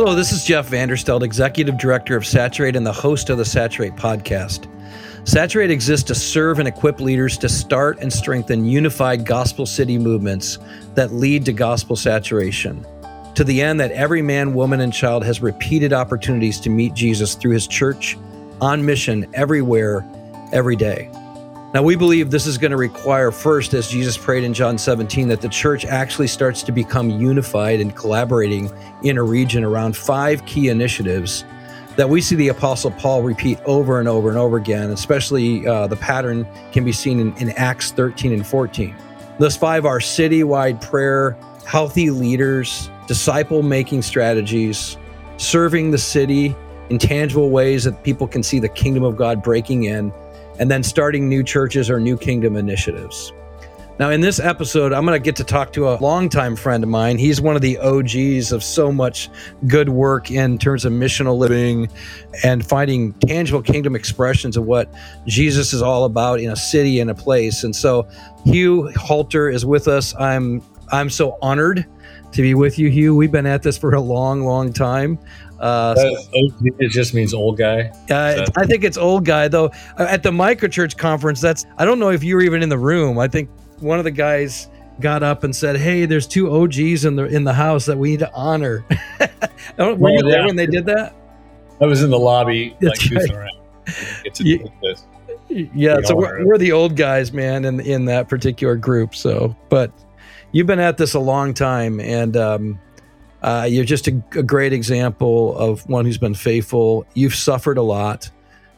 Hello, this is Jeff Vanderstelt, Executive Director of Saturate and the host of the Saturate podcast. Saturate exists to serve and equip leaders to start and strengthen unified gospel city movements that lead to gospel saturation, to the end that every man, woman, and child has repeated opportunities to meet Jesus through his church, on mission, everywhere, every day. Now, we believe this is going to require, first, as Jesus prayed in John 17, that the church actually starts to become unified and collaborating in a region around five key initiatives that we see the Apostle Paul repeat over and over and over again, especially uh, the pattern can be seen in, in Acts 13 and 14. Those five are citywide prayer, healthy leaders, disciple making strategies, serving the city in tangible ways that people can see the kingdom of God breaking in and then starting new churches or new kingdom initiatives. Now, in this episode, I'm going to get to talk to a longtime friend of mine. He's one of the OGs of so much good work in terms of missional living and finding tangible kingdom expressions of what Jesus is all about in a city and a place. And so, Hugh Halter is with us. I'm I'm so honored to be with you, Hugh. We've been at this for a long, long time. Uh, it just means old guy. Uh, I think it's old guy though. Uh, at the microchurch conference, that's I don't know if you were even in the room. I think one of the guys got up and said, "Hey, there's two OGs in the in the house that we need to honor." were well, you there yeah. when they did that? I was in the lobby, like right. around. yeah, yeah so we're, we're, the old guys, man, in in that particular group. So, but you've been at this a long time, and um, uh, you're just a, a, great example of one who's been faithful. You've suffered a lot.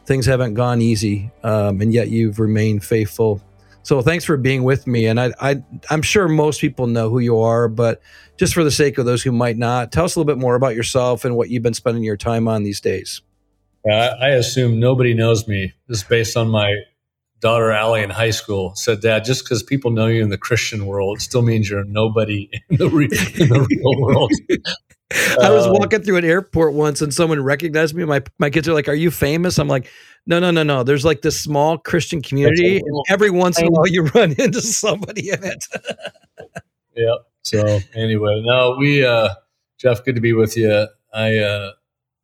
Things haven't gone easy, um, and yet you've remained faithful. So thanks for being with me. And I, I, I'm sure most people know who you are, but just for the sake of those who might not, tell us a little bit more about yourself and what you've been spending your time on these days. I assume nobody knows me just based on my daughter Allie in high school said, "Dad, just because people know you in the Christian world, still means you're nobody in the, re- in the real world." I was uh, walking through an airport once, and someone recognized me. My my kids are like, "Are you famous?" I'm like, "No, no, no, no." There's like this small Christian community, and every once in a while, you run into somebody in it. yep. So anyway, no, we uh, Jeff, good to be with you. I uh,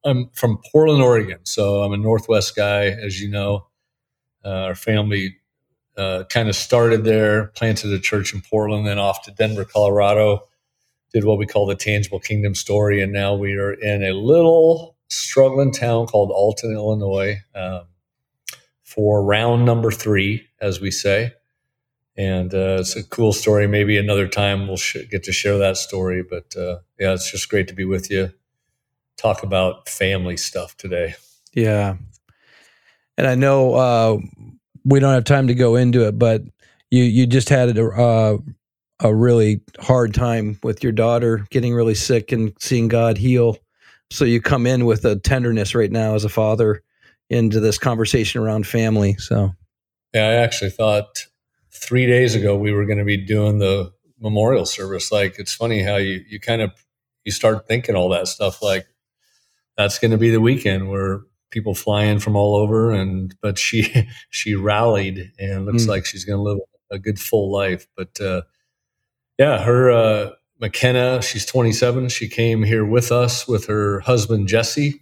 I'm from Portland, Oregon, so I'm a Northwest guy, as you know. Our family uh, kind of started there, planted a church in Portland, then off to Denver, Colorado, did what we call the Tangible Kingdom story, and now we are in a little struggling town called Alton, Illinois, um, for round number three, as we say. And uh, it's a cool story. Maybe another time we'll sh- get to share that story. But uh, yeah, it's just great to be with you. Talk about family stuff today. Yeah, and I know uh, we don't have time to go into it, but you you just had a uh, a really hard time with your daughter getting really sick and seeing God heal. So you come in with a tenderness right now as a father into this conversation around family. So yeah, I actually thought three days ago we were going to be doing the memorial service. Like it's funny how you you kind of you start thinking all that stuff like that's going to be the weekend where people flying from all over and but she she rallied and looks mm. like she's going to live a good full life. But uh, yeah her uh, mckenna she's 27 she came here with us with her husband jesse.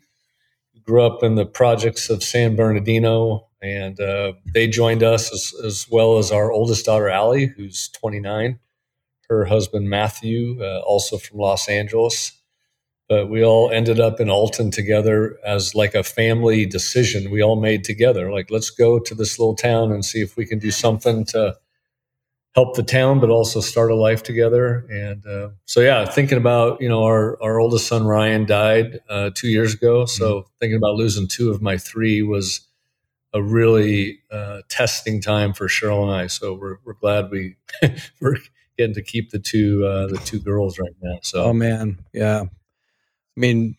Grew up in the projects of san bernardino and uh, they joined us as, as, well as our oldest daughter allie who's 29 her husband matthew uh, also from los angeles but we all ended up in Alton together as like a family decision we all made together. Like, let's go to this little town and see if we can do something to help the town, but also start a life together. And uh, so, yeah, thinking about you know our our oldest son Ryan died uh, two years ago, so mm-hmm. thinking about losing two of my three was a really uh, testing time for Cheryl and I. So we're we're glad we we're getting to keep the two uh, the two girls right now. So oh man, yeah. I mean,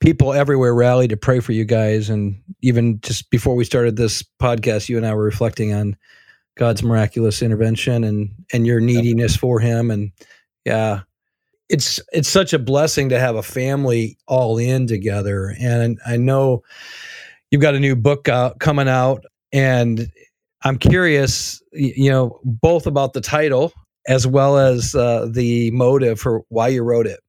people everywhere rallied to pray for you guys. And even just before we started this podcast, you and I were reflecting on God's miraculous intervention and and your neediness for Him. And yeah, it's it's such a blessing to have a family all in together. And I know you've got a new book out, coming out, and I'm curious, you know, both about the title as well as uh, the motive for why you wrote it.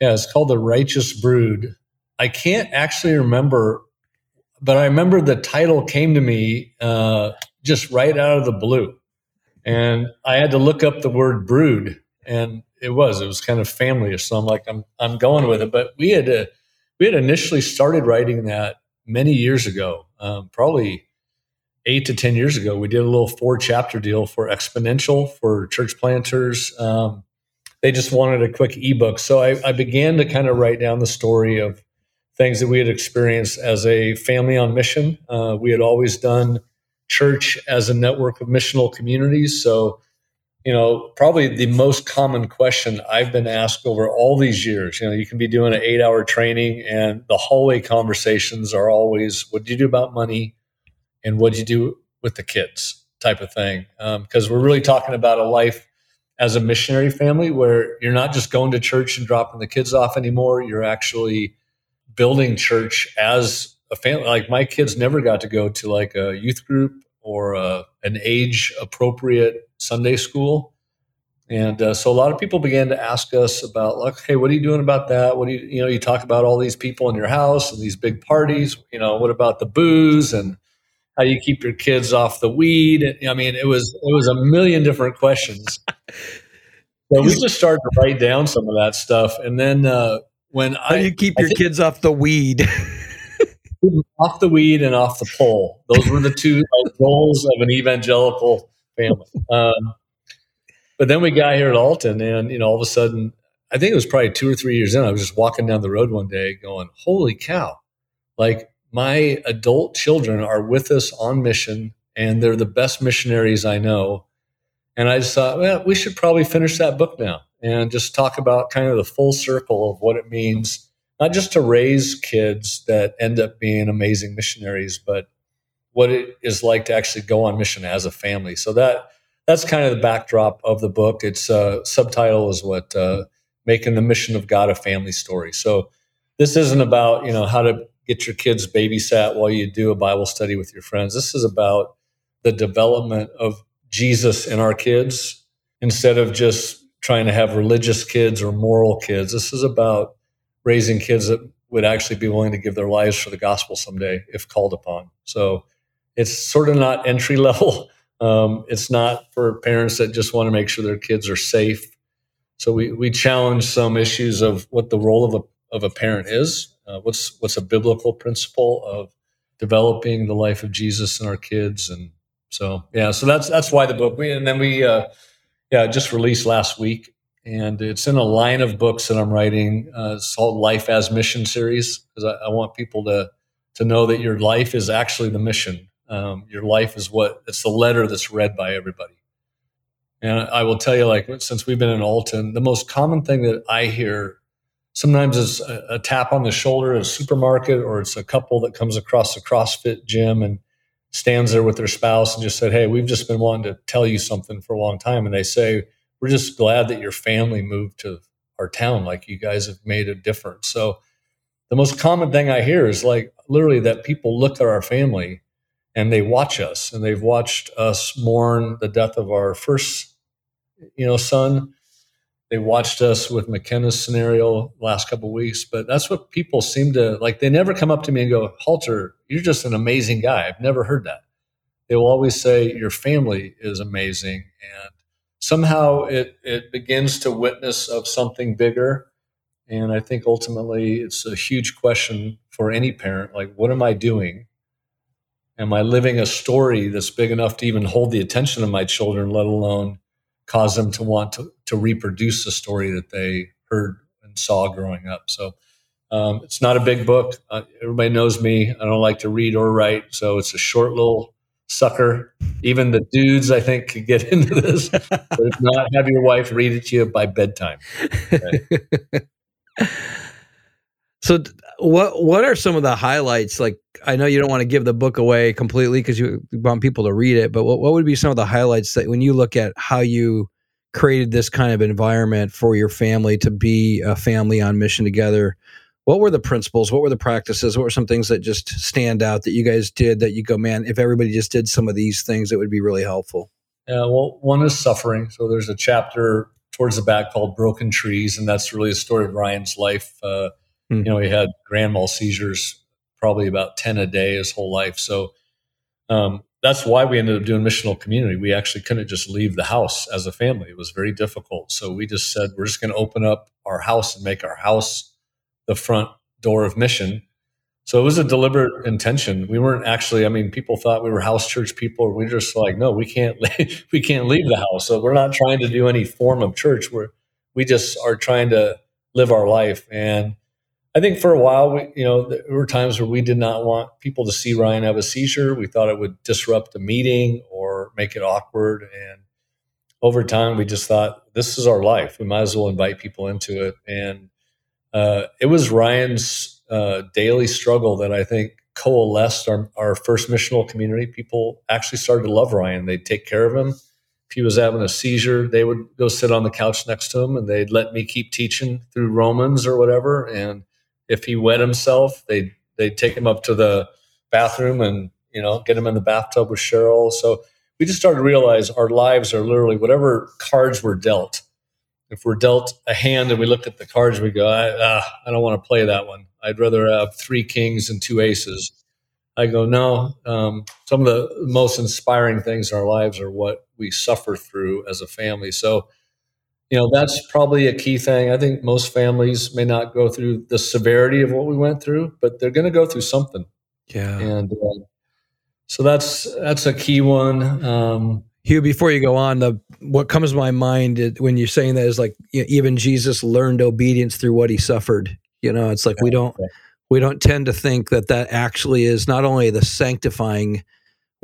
Yeah, it's called The Righteous Brood. I can't actually remember, but I remember the title came to me uh, just right out of the blue. And I had to look up the word brood, and it was it was kind of family so i'm like i'm i'm going with it but we had to, we had initially started writing that many years ago um, probably eight to ten years ago we did a little four chapter deal for exponential for church planters um, they just wanted a quick ebook so I, I began to kind of write down the story of things that we had experienced as a family on mission uh, we had always done church as a network of missional communities so you know, probably the most common question I've been asked over all these years. You know, you can be doing an eight hour training, and the hallway conversations are always, what do you do about money? And what do you do with the kids? type of thing. Because um, we're really talking about a life as a missionary family where you're not just going to church and dropping the kids off anymore. You're actually building church as a family. Like my kids never got to go to like a youth group or a, an age appropriate Sunday school. And uh, so a lot of people began to ask us about, like, hey, what are you doing about that? What do you, you know, you talk about all these people in your house and these big parties. You know, what about the booze and how you keep your kids off the weed? I mean, it was it was a million different questions. So we just started to write down some of that stuff, and then uh, when how I, do you keep your think, kids off the weed? off the weed and off the pole. Those were the two goals of an evangelical family. Um, but then we got here at Alton, and you know, all of a sudden, I think it was probably two or three years in. I was just walking down the road one day, going, "Holy cow!" Like my adult children are with us on mission, and they're the best missionaries I know. And I just thought, well, we should probably finish that book now and just talk about kind of the full circle of what it means, not just to raise kids that end up being amazing missionaries, but what it is like to actually go on mission as a family. So that that's kind of the backdrop of the book. Its uh, subtitle is what uh, making the mission of God a family story. So this isn't about you know how to get your kids babysat while you do a Bible study with your friends. This is about the development of Jesus in our kids instead of just trying to have religious kids or moral kids. This is about raising kids that would actually be willing to give their lives for the gospel someday if called upon. So it's sort of not entry level. Um, it's not for parents that just want to make sure their kids are safe. So we, we challenge some issues of what the role of a, of a parent is. Uh, what's what's a biblical principle of developing the life of Jesus in our kids, and so yeah, so that's that's why the book. We, and then we uh, yeah just released last week, and it's in a line of books that I'm writing. Uh, it's called Life as Mission series because I, I want people to to know that your life is actually the mission um, your life is what it's the letter that's read by everybody. And I will tell you, like, since we've been in Alton, the most common thing that I hear sometimes is a, a tap on the shoulder at a supermarket, or it's a couple that comes across a CrossFit gym and stands there with their spouse and just said, Hey, we've just been wanting to tell you something for a long time. And they say, We're just glad that your family moved to our town. Like, you guys have made a difference. So, the most common thing I hear is like literally that people look at our family and they watch us and they've watched us mourn the death of our first you know son they watched us with mckenna's scenario last couple weeks but that's what people seem to like they never come up to me and go halter you're just an amazing guy. I've never heard that. They will always say your family is amazing and somehow it it begins to witness of something bigger and i think ultimately it's a huge question for any parent like what am i doing? Am I living a story that's big enough to even hold the attention of my children, let alone cause them to want to, to reproduce the story that they heard and saw growing up? So um, it's not a big book. Uh, everybody knows me. I don't like to read or write. So it's a short little sucker. Even the dudes, I think, could get into this. but if not, have your wife read it to you by bedtime. Okay? So what what are some of the highlights like I know you don't want to give the book away completely because you want people to read it, but what, what would be some of the highlights that when you look at how you created this kind of environment for your family to be a family on mission together? What were the principles? What were the practices? What were some things that just stand out that you guys did that you go, man, if everybody just did some of these things, it would be really helpful? Yeah, well, one is suffering. So there's a chapter towards the back called Broken Trees, and that's really a story of Ryan's life. Uh, mm. You know, he had grand mal seizures, probably about ten a day his whole life. So um, that's why we ended up doing missional community. We actually couldn't just leave the house as a family; it was very difficult. So we just said we're just going to open up our house and make our house the front door of mission so it was a deliberate intention. We weren't actually. I mean, people thought we were house church people. We were just like, no, we can't. Leave, we can't leave the house. So we're not trying to do any form of church. We're we just are trying to live our life. And I think for a while, we, you know, there were times where we did not want people to see Ryan have a seizure. We thought it would disrupt a meeting or make it awkward. And over time, we just thought this is our life. We might as well invite people into it. And uh, it was Ryan's uh, daily struggle that I think coalesced our, our first missional community. People actually started to love Ryan. They'd take care of him. If he was having a seizure, they would go sit on the couch next to him and they'd let me keep teaching through Romans or whatever. And if he wet himself, they'd, they'd take him up to the bathroom and, you know, get him in the bathtub with Cheryl. So we just started to realize our lives are literally whatever cards were dealt. If we're dealt a hand and we look at the cards, we go, I, uh, I don't want to play that one. I'd rather have three kings and two aces. I go, no. Um, some of the most inspiring things in our lives are what we suffer through as a family. So, you know, that's probably a key thing. I think most families may not go through the severity of what we went through, but they're going to go through something. Yeah. And uh, so that's that's a key one. Um, Hugh, before you go on, the what comes to my mind when you're saying that is like you know, even Jesus learned obedience through what he suffered. You know, it's like we don't we don't tend to think that that actually is not only the sanctifying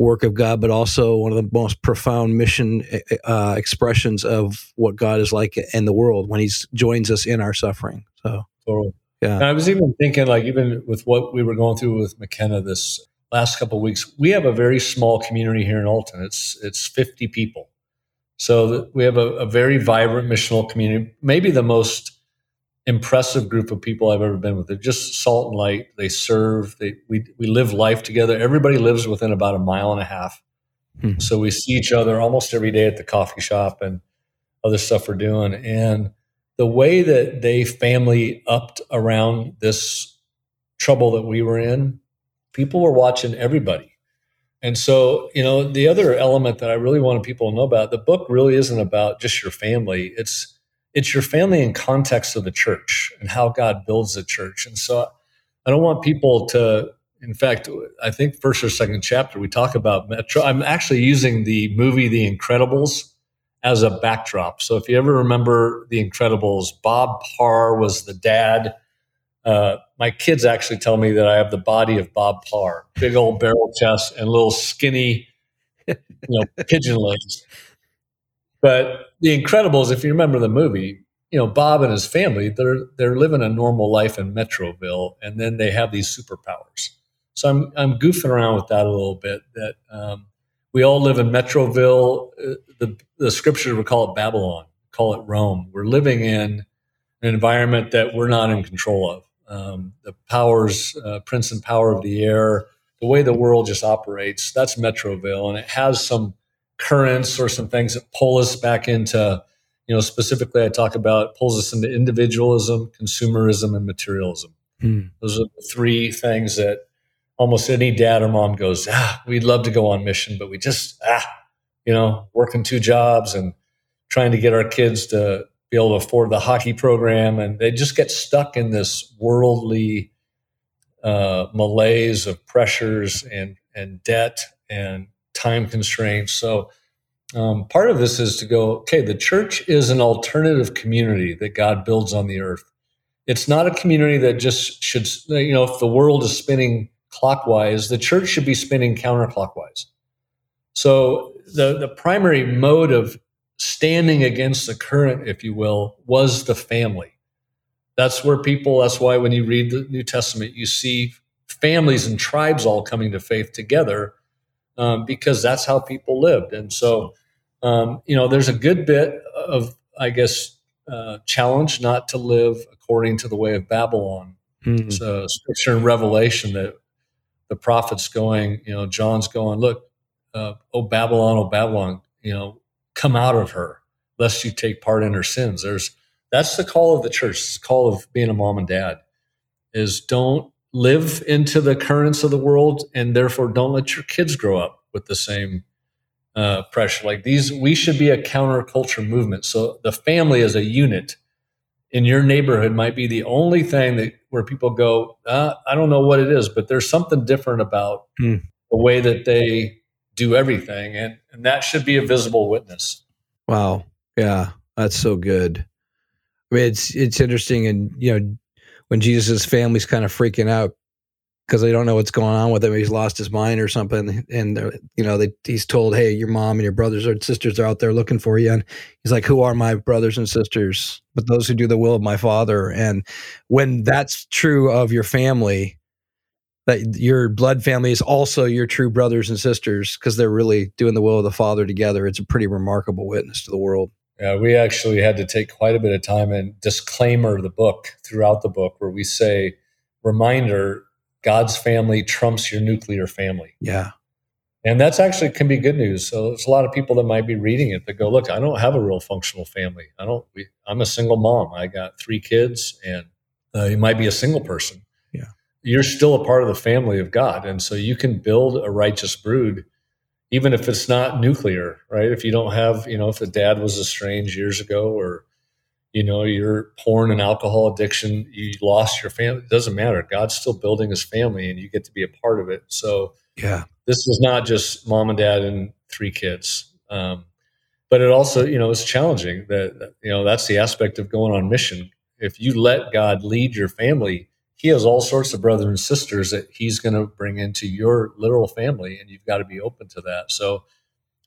work of God, but also one of the most profound mission uh, expressions of what God is like in the world when He joins us in our suffering. So, totally. yeah. And I was even thinking, like, even with what we were going through with McKenna this last couple of weeks, we have a very small community here in Alton. It's it's fifty people, so we have a, a very vibrant missional community. Maybe the most impressive group of people I've ever been with. They're just salt and light. They serve. They we we live life together. Everybody lives within about a mile and a half, hmm. so we see each other almost every day at the coffee shop and other stuff we're doing. And the way that they family upped around this trouble that we were in, people were watching everybody. And so, you know, the other element that I really wanted people to know about, the book really isn't about just your family. It's it's your family in context of the church and how God builds the church. And so I don't want people to, in fact, I think first or second chapter, we talk about Metro. I'm actually using the movie The Incredibles as a backdrop. So if you ever remember The Incredibles, Bob Parr was the dad. Uh, my kids actually tell me that I have the body of Bob Parr, big old barrel chest and little skinny, you know, pigeon legs. But The Incredibles, if you remember the movie, you know, Bob and his family, they're they're living a normal life in Metroville, and then they have these superpowers. So I'm I'm goofing around with that a little bit. That um, we all live in Metroville. Uh, the the scripture would call it Babylon, call it Rome. We're living in an environment that we're not in control of. Um, the powers, uh, prince and power of the air, the way the world just operates. That's Metroville, and it has some currents or some things that pull us back into, you know, specifically I talk about pulls us into individualism, consumerism, and materialism. Hmm. Those are the three things that almost any dad or mom goes, ah, we'd love to go on mission, but we just, ah, you know, working two jobs and trying to get our kids to be able to afford the hockey program. And they just get stuck in this worldly uh, malaise of pressures and, and debt and time constraints. So um, part of this is to go, okay, the church is an alternative community that God builds on the earth. It's not a community that just should, you know, if the world is spinning clockwise, the church should be spinning counterclockwise. So the, the primary mode of standing against the current, if you will, was the family. That's where people, that's why when you read the New Testament, you see families and tribes all coming to faith together um, because that's how people lived. And so, um, you know, there's a good bit of, I guess, uh, challenge not to live according to the way of Babylon. Mm-hmm. So, scripture and revelation that the prophet's going, you know, John's going, look, uh, oh Babylon, oh Babylon, you know, come out of her. lest you take part in her sins. There's that's the call of the church. It's the call of being a mom and dad is don't live into the currents of the world and therefore don't let your kids grow up with the same uh, pressure. Like these, we should be a counterculture movement. So the family as a unit in your neighborhood might be the only thing that where people go, uh, I don't know what it is, but there's something different about hmm. the way that they do everything, and and that should be a visible witness. Wow, yeah, that's so good. I mean, it's it's interesting, and you know, when Jesus' family's kind of freaking out because they don't know what's going on with him. He's lost his mind or something. And, you know, they, he's told, hey, your mom and your brothers or sisters are out there looking for you. And he's like, who are my brothers and sisters? But those who do the will of my father. And when that's true of your family, that your blood family is also your true brothers and sisters because they're really doing the will of the father together. It's a pretty remarkable witness to the world. Yeah, we actually had to take quite a bit of time and disclaimer the book throughout the book where we say, reminder, God's family trumps your nuclear family. Yeah. And that's actually can be good news. So there's a lot of people that might be reading it that go, look, I don't have a real functional family. I don't, we, I'm a single mom. I got three kids and uh, you might be a single person. Yeah. You're still a part of the family of God. And so you can build a righteous brood, even if it's not nuclear, right? If you don't have, you know, if the dad was estranged years ago or you know your porn and alcohol addiction you lost your family it doesn't matter. God's still building his family and you get to be a part of it. So yeah. this is not just mom and dad and three kids. Um, but it also you know it's challenging that you know that's the aspect of going on mission. If you let god lead your family he has all sorts of brothers and sisters that he's going to bring into your literal family and you've got to be open to that so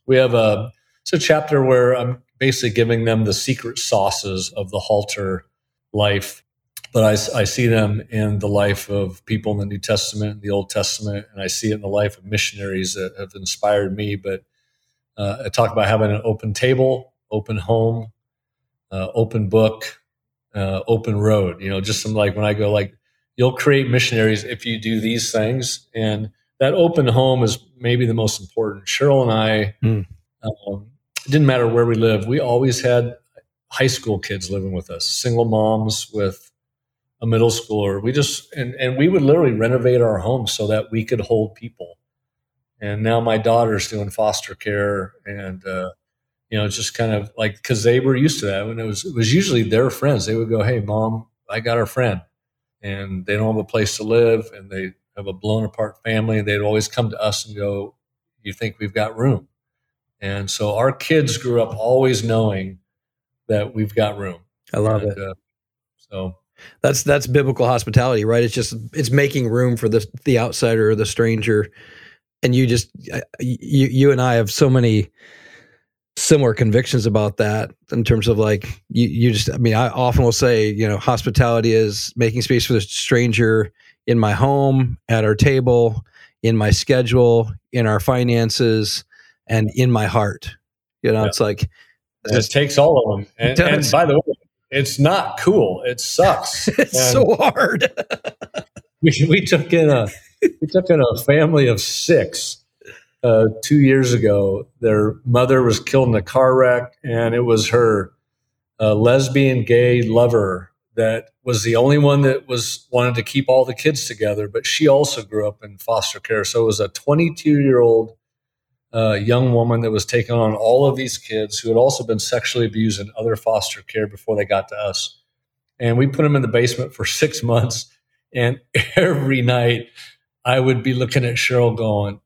we have a it's a chapter where i'm basically giving them the secret sauces of the halter life. But I, I see them in the life of people in the New Testament, and the Old Testament, and I see it in the life of missionaries that have inspired me. But uh, I talk about having an open table, open home, uh, open book, uh, open road. You know, just some like when I go like, you'll create missionaries if you do these things, and that open home is maybe the most important. Cheryl and I, mm. um, it didn't matter where we lived. We always had high school kids living with us, single moms with a middle schooler. We just and and we would literally renovate our home so that we could hold people. And now my daughter's doing foster care, and uh, you know, just kind of like because they were used to that. When it was it was usually their friends. They would go, "Hey, mom, I got our friend," and they don't have a place to live, and they have a blown apart family. They'd always come to us and go, "You think we've got room?" And so our kids grew up always knowing that we've got room. I love and, it. Uh, so that's that's biblical hospitality, right? It's just it's making room for the the outsider or the stranger. And you just you you and I have so many similar convictions about that in terms of like you you just I mean I often will say, you know, hospitality is making space for the stranger in my home, at our table, in my schedule, in our finances, and in my heart. You know, yeah. it's like it just takes all of them. And, and, by the way, it's not cool. It sucks. it's and so hard. we, we took in a we took in a family of six uh, two years ago. Their mother was killed in a car wreck, and it was her uh, lesbian gay lover that was the only one that was wanted to keep all the kids together. But she also grew up in foster care, so it was a 22 year old uh, young woman that was taking on all of these kids who had also been sexually abused in other foster care before they got to us. And we put them in the basement for six months. And every night I would be looking at Cheryl going,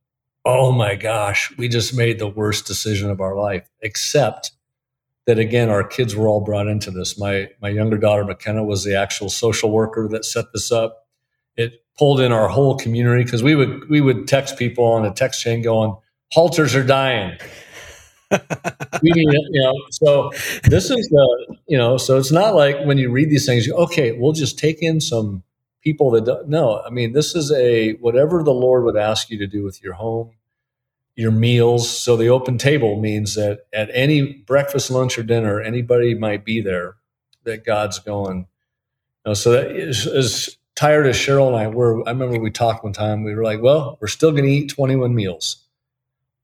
Oh my gosh, we just made the worst decision of our life. Except that again, our kids were all brought into this. My my younger daughter McKenna was the actual social worker that set this up. It pulled in our whole community because we would we would text people on a text chain going, halters are dying. we need it, you know. So this is the, you know, so it's not like when you read these things, you, okay, we'll just take in some people that don't. No, I mean, this is a whatever the Lord would ask you to do with your home, your meals. So the open table means that at any breakfast, lunch, or dinner, anybody might be there. That God's going. You know, so that is, as tired as Cheryl and I were. I remember we talked one time. We were like, well, we're still going to eat 21 meals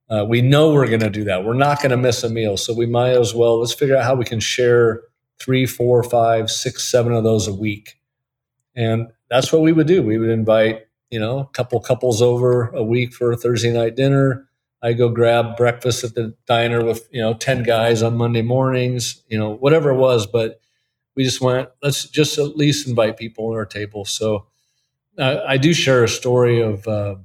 Uh, we know we're going to do that. We're not going to miss a meal. So we might as well, let's figure out how we can share three, four, five, six, seven of those a week. And that's what we would do. We would invite, you know, a couple couples over a week for a Thursday night dinner. I go grab breakfast at the diner with, you know, 10 guys on Monday mornings, you know, whatever it was. But we just went, let's just at least invite people on our table. So uh, I do share a story of uh,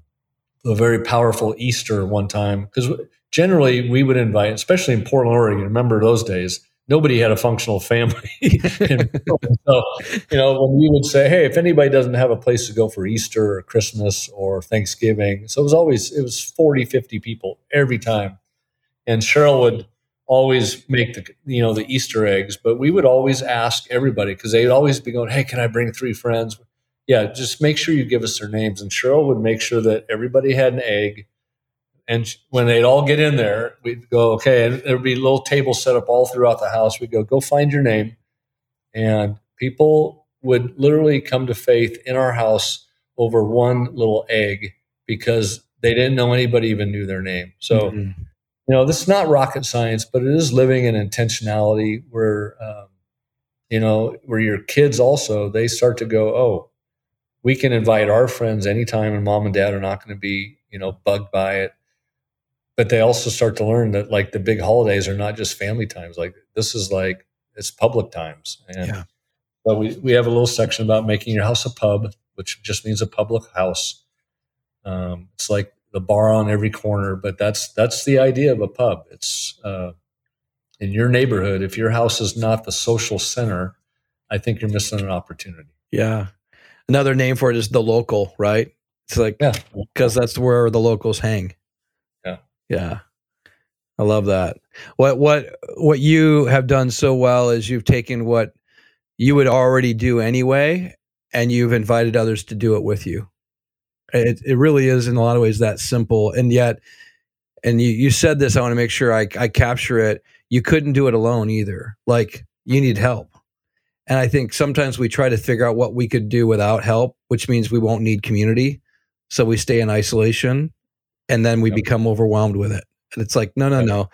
a very powerful Easter one time because generally we would invite, especially in Portland, Oregon. Remember those days? Nobody had a functional family. so, you know, when we would say, "Hey, if anybody doesn't have a place to go for Easter or Christmas or Thanksgiving," so it was always it was 40, 50 people every time, and Cheryl would always make the you know the Easter eggs, but we would always ask everybody because they'd always be going, "Hey, can I bring three friends?" Yeah, just make sure you give us their names, and Cheryl would make sure that everybody had an egg. And when they'd all get in there, we'd go, okay, and there'd be a little table set up all throughout the house. We'd go, go find your name, and people would literally come to faith in our house over one little egg because they didn't know anybody even knew their name. So. Mm-hmm you know, this is not rocket science, but it is living in intentionality where, um, you know, where your kids also, they start to go, oh, we can invite our friends anytime and mom and dad are not going to be, you know, bugged by it. But they also start to learn that like the big holidays are not just family times. Like this is like, it's public times. And yeah. but we, we have a little section about making your house a pub, which just means a public house. Um, it's like the bar on every corner, but that's that's the idea of a pub. It's uh, in your neighborhood. If your house is not the social center, I think you're missing an opportunity. Yeah, another name for it is the local, right? It's like yeah, because that's where the locals hang. Yeah. I love that. What what what you have done so well is you've taken what you would already do anyway, and you've invited others to do it with you. It, it really is in a lot of ways that simple. And yet, and you, you said this, I want to make sure I, I capture it. You couldn't do it alone either. Like you need help. And I think sometimes we try to figure out what we could do without help, which means we won't need community. So we stay in isolation and then we yep. become overwhelmed with it. And it's like, no, no, yep. no.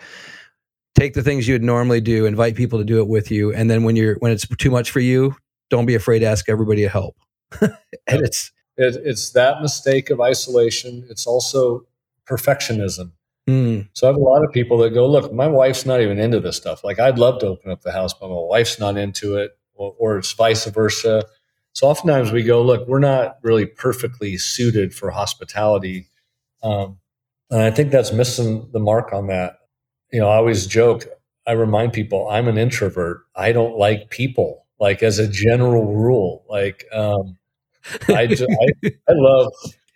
Take the things you'd normally do, invite people to do it with you. And then when you're when it's too much for you, don't be afraid to ask everybody to help. and yep. it's it, it's that mistake of isolation. It's also perfectionism. Mm. So I have a lot of people that go, look, my wife's not even into this stuff. Like I'd love to open up the house, but my wife's not into it, or, or it's vice versa. So oftentimes we go, look, we're not really perfectly suited for hospitality. Um, and I think that's missing the mark on that. You know, I always joke, I remind people I'm an introvert. I don't like people, like as a general rule. Like, um, I, just, I, I love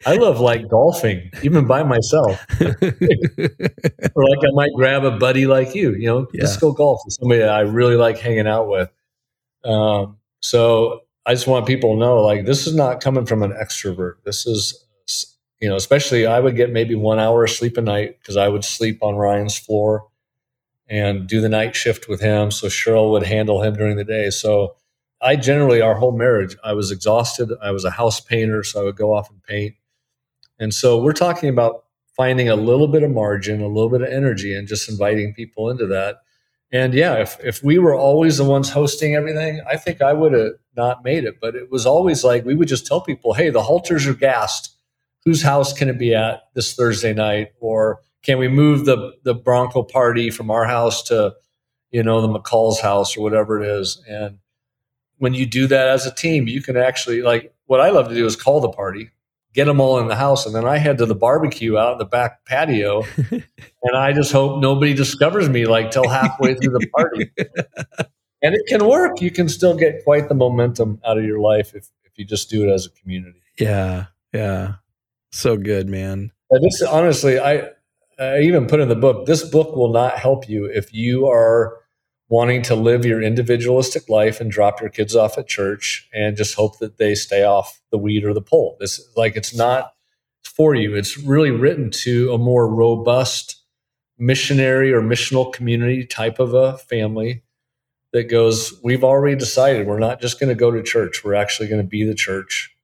I love like golfing, even by myself. or like I might grab a buddy like you, you know, yeah. let's go golf with somebody that I really like hanging out with. Um, so I just want people to know, like, this is not coming from an extrovert. This is, you know, especially I would get maybe one hour of sleep a night because I would sleep on Ryan's floor and do the night shift with him. So Cheryl would handle him during the day. So I generally, our whole marriage, I was exhausted. I was a house painter, so I would go off and paint. And so we're talking about finding a little bit of margin, a little bit of energy, and just inviting people into that. And yeah, if, if we were always the ones hosting everything, I think I would have not made it. But it was always like we would just tell people, hey, the halters are gassed. Whose house can it be at this Thursday night? Or can we move the, the Bronco party from our house to, you know, the McCall's house or whatever it is? And when you do that as a team, you can actually like what I love to do is call the party, get them all in the house, and then I head to the barbecue out in the back patio, and I just hope nobody discovers me like till halfway through the party. and it can work. You can still get quite the momentum out of your life if if you just do it as a community. Yeah, yeah, so good, man. And this honestly, I I even put in the book. This book will not help you if you are wanting to live your individualistic life and drop your kids off at church and just hope that they stay off the weed or the pole. This like it's not for you. It's really written to a more robust missionary or missional community type of a family that goes, we've already decided we're not just going to go to church. We're actually going to be the church.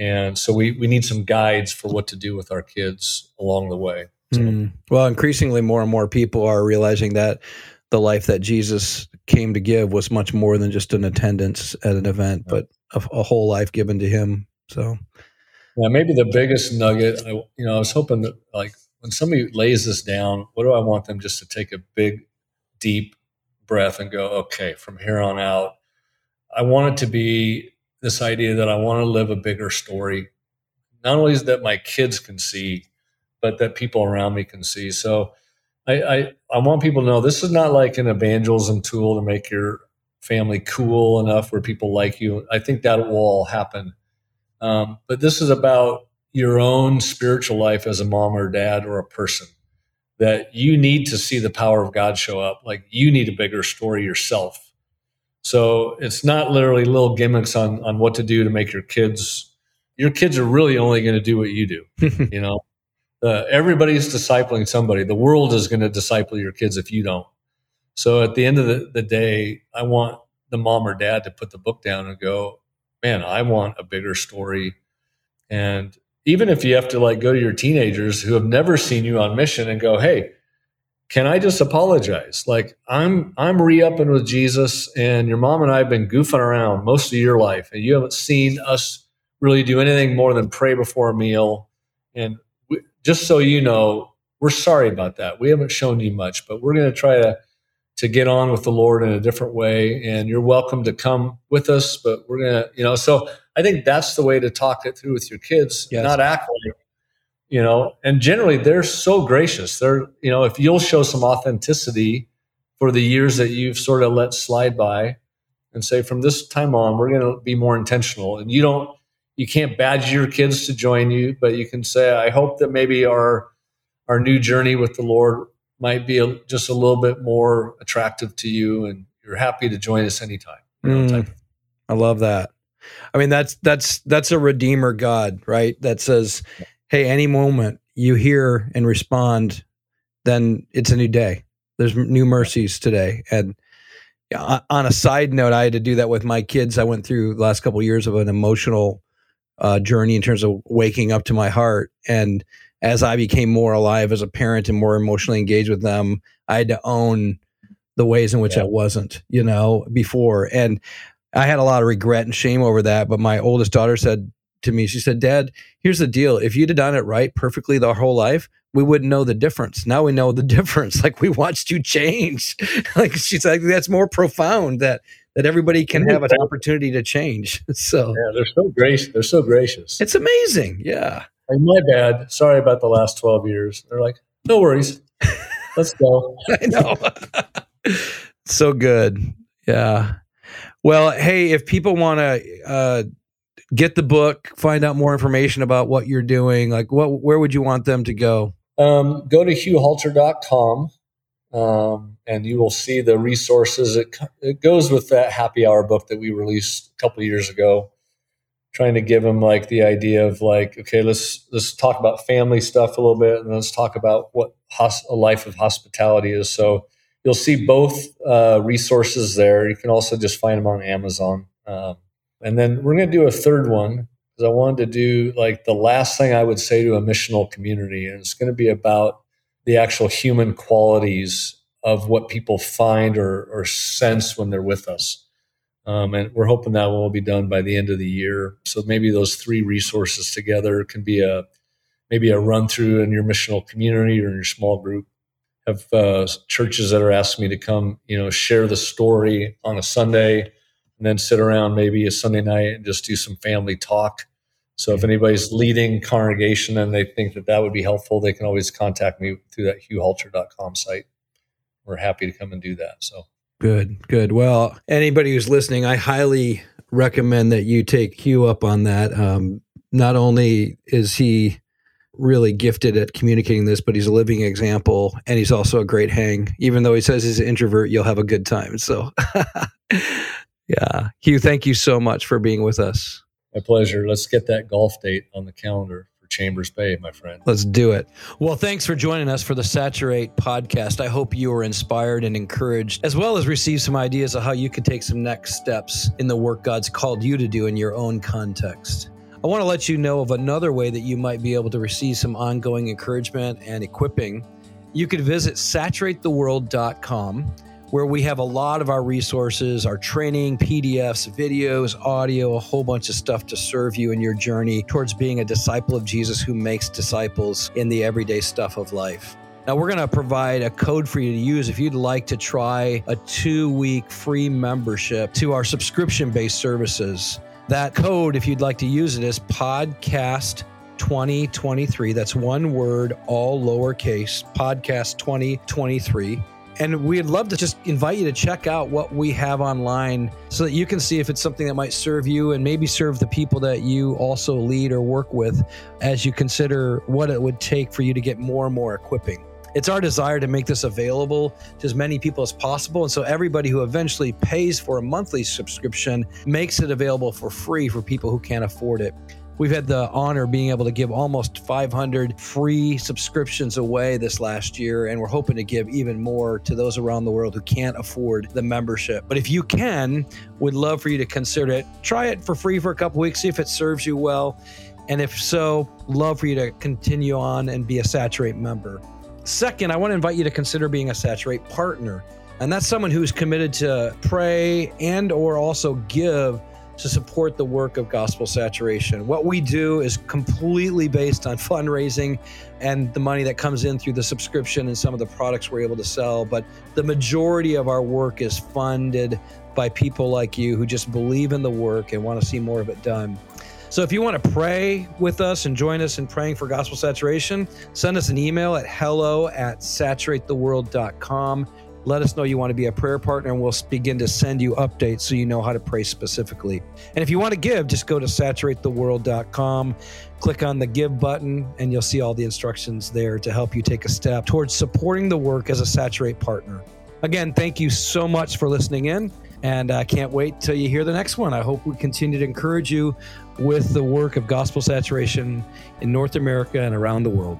And so we, we need some guides for what to do with our kids along the way. So. Mm. Well, increasingly, more and more people are realizing that the life that Jesus came to give was much more than just an attendance at an event, but a, a whole life given to him. So, yeah, maybe the biggest nugget, I, you know, I was hoping that like when somebody lays this down, what do I want them just to take a big, deep breath and go, okay, from here on out, I want it to be this idea that I want to live a bigger story. Not only is that my kids can see, but that people around me can see. So I, I, I want people to know this is not like an evangelism tool to make your family cool enough where people like you. I think that will all happen. Um, but this is about your own spiritual life as a mom or dad or a person that you need to see the power of God show up. Like you need a bigger story yourself. So it's not literally little gimmicks on on what to do to make your kids. Your kids are really only going to do what you do. you know, uh, everybody's discipling somebody. The world is going to disciple your kids if you don't. So at the end of the, the day, I want the mom or dad to put the book down and go, man, I want a bigger story. And even if you have to like go to your teenagers who have never seen you on mission and go, hey, can I just apologize? Like I'm I'm re-upping with Jesus and your mom and I have been goofing around most of your life and you haven't seen us really do anything more than pray before a meal. And we, just so you know, we're sorry about that. We haven't shown you much, but we're going to try to to get on with the Lord in a different way. And you're welcome to come with us, but we're going to, you know, so I think that's the way to talk it through with your kids, yes. not act like you know and generally they're so gracious. They're you know if you'll show some authenticity for the years that you've sort of let slide by and say from this time on we're going to be more intentional. And you don't you can't badge your kids to join you but you can say i hope that maybe our our new journey with the lord might be a, just a little bit more attractive to you and you're happy to join us anytime you know, mm, i love that. I mean that's that's that's a redeemer god right? That says hey, any moment you hear and respond, then it's a new day. There's new mercies today. And on a side note, I had to do that with my kids. I went through the last couple of years of an emotional uh, journey in terms of waking up to my heart. And as I became more alive as a parent and more emotionally engaged with them, I had to own the ways in which yeah. I wasn't, you know, before. And I had a lot of regret and shame over that. But my oldest daughter said, to me. She said, Dad, here's the deal. If you'd have done it right perfectly the whole life, we wouldn't know the difference. Now we know the difference. Like we watched you change. like she's like, that's more profound that that everybody can have an opportunity to change. So yeah, they're so gracious. They're so gracious. It's amazing. Yeah. Like, my bad. Sorry about the last 12 years. They're like, no worries. Let's go. I know. so good. Yeah. Well, hey, if people want to uh, get the book, find out more information about what you're doing? Like, what where would you want them to go? Um, go to hughhalter.com um, and you will see the resources. It, it goes with that happy hour book that we released a couple years ago, trying to give them like the idea of like, okay, let's let's talk about family stuff a little bit, and let's talk about what hos- a life of hospitality is. So you'll see both uh, resources there. You can also just find them on Amazon. Um, and then we're going to do a third one because I wanted to do like the last thing I would say to a missional community. And it's going to be about the actual human qualities of what people find or, or sense when they're with us. Um, and we're hoping that one will be done by the end of the year. So maybe those three resources together can be a maybe a run through in your missional community or in your small group. Have uh, churches that are asking me to come, you know, share the story on a Sunday and then sit around maybe a Sunday night and just do some family talk. So if anybody's leading congregation and they think that that would be helpful, they can always contact me through that hughhalter.com site. We're happy to come and do that. So good, good. Well, anybody who's listening, I highly recommend that you take Hugh up on that. Um, not only is he really gifted at communicating this, but he's a living example and he's also a great hang. Even though he says he's an introvert, you'll have a good time. So Yeah. Hugh, thank you so much for being with us. My pleasure. Let's get that golf date on the calendar for Chambers Bay, my friend. Let's do it. Well, thanks for joining us for the Saturate podcast. I hope you are inspired and encouraged, as well as receive some ideas of how you could take some next steps in the work God's called you to do in your own context. I want to let you know of another way that you might be able to receive some ongoing encouragement and equipping. You could visit saturatetheworld.com, where we have a lot of our resources, our training, PDFs, videos, audio, a whole bunch of stuff to serve you in your journey towards being a disciple of Jesus who makes disciples in the everyday stuff of life. Now, we're going to provide a code for you to use if you'd like to try a two week free membership to our subscription based services. That code, if you'd like to use it, is podcast 2023. That's one word, all lowercase, podcast 2023. And we'd love to just invite you to check out what we have online so that you can see if it's something that might serve you and maybe serve the people that you also lead or work with as you consider what it would take for you to get more and more equipping it's our desire to make this available to as many people as possible. And so everybody who eventually pays for a monthly subscription makes it available for free for people who can't afford it. We've had the honor of being able to give almost 500 free subscriptions away this last year, and we're hoping to give even more to those around the world who can't afford the membership. But if you can, we'd love for you to consider it. Try it for free for a couple weeks, see if it serves you well. And if so, love for you to continue on and be a Saturate member. Second, I want to invite you to consider being a Saturate partner. And that's someone who's committed to pray and or also give to support the work of gospel saturation. What we do is completely based on fundraising and the money that comes in through the subscription and some of the products we're able to sell, but the majority of our work is funded by people like you who just believe in the work and want to see more of it done. So if you want to pray with us and join us in praying for gospel saturation, send us an email at hello at saturatetheworld.com. Let us know you want to be a prayer partner, and we'll begin to send you updates so you know how to pray specifically. And if you want to give, just go to saturatetheworld.com, click on the give button, and you'll see all the instructions there to help you take a step towards supporting the work as a Saturate partner. Again, thank you so much for listening in. And I can't wait till you hear the next one. I hope we continue to encourage you with the work of gospel saturation in North America and around the world.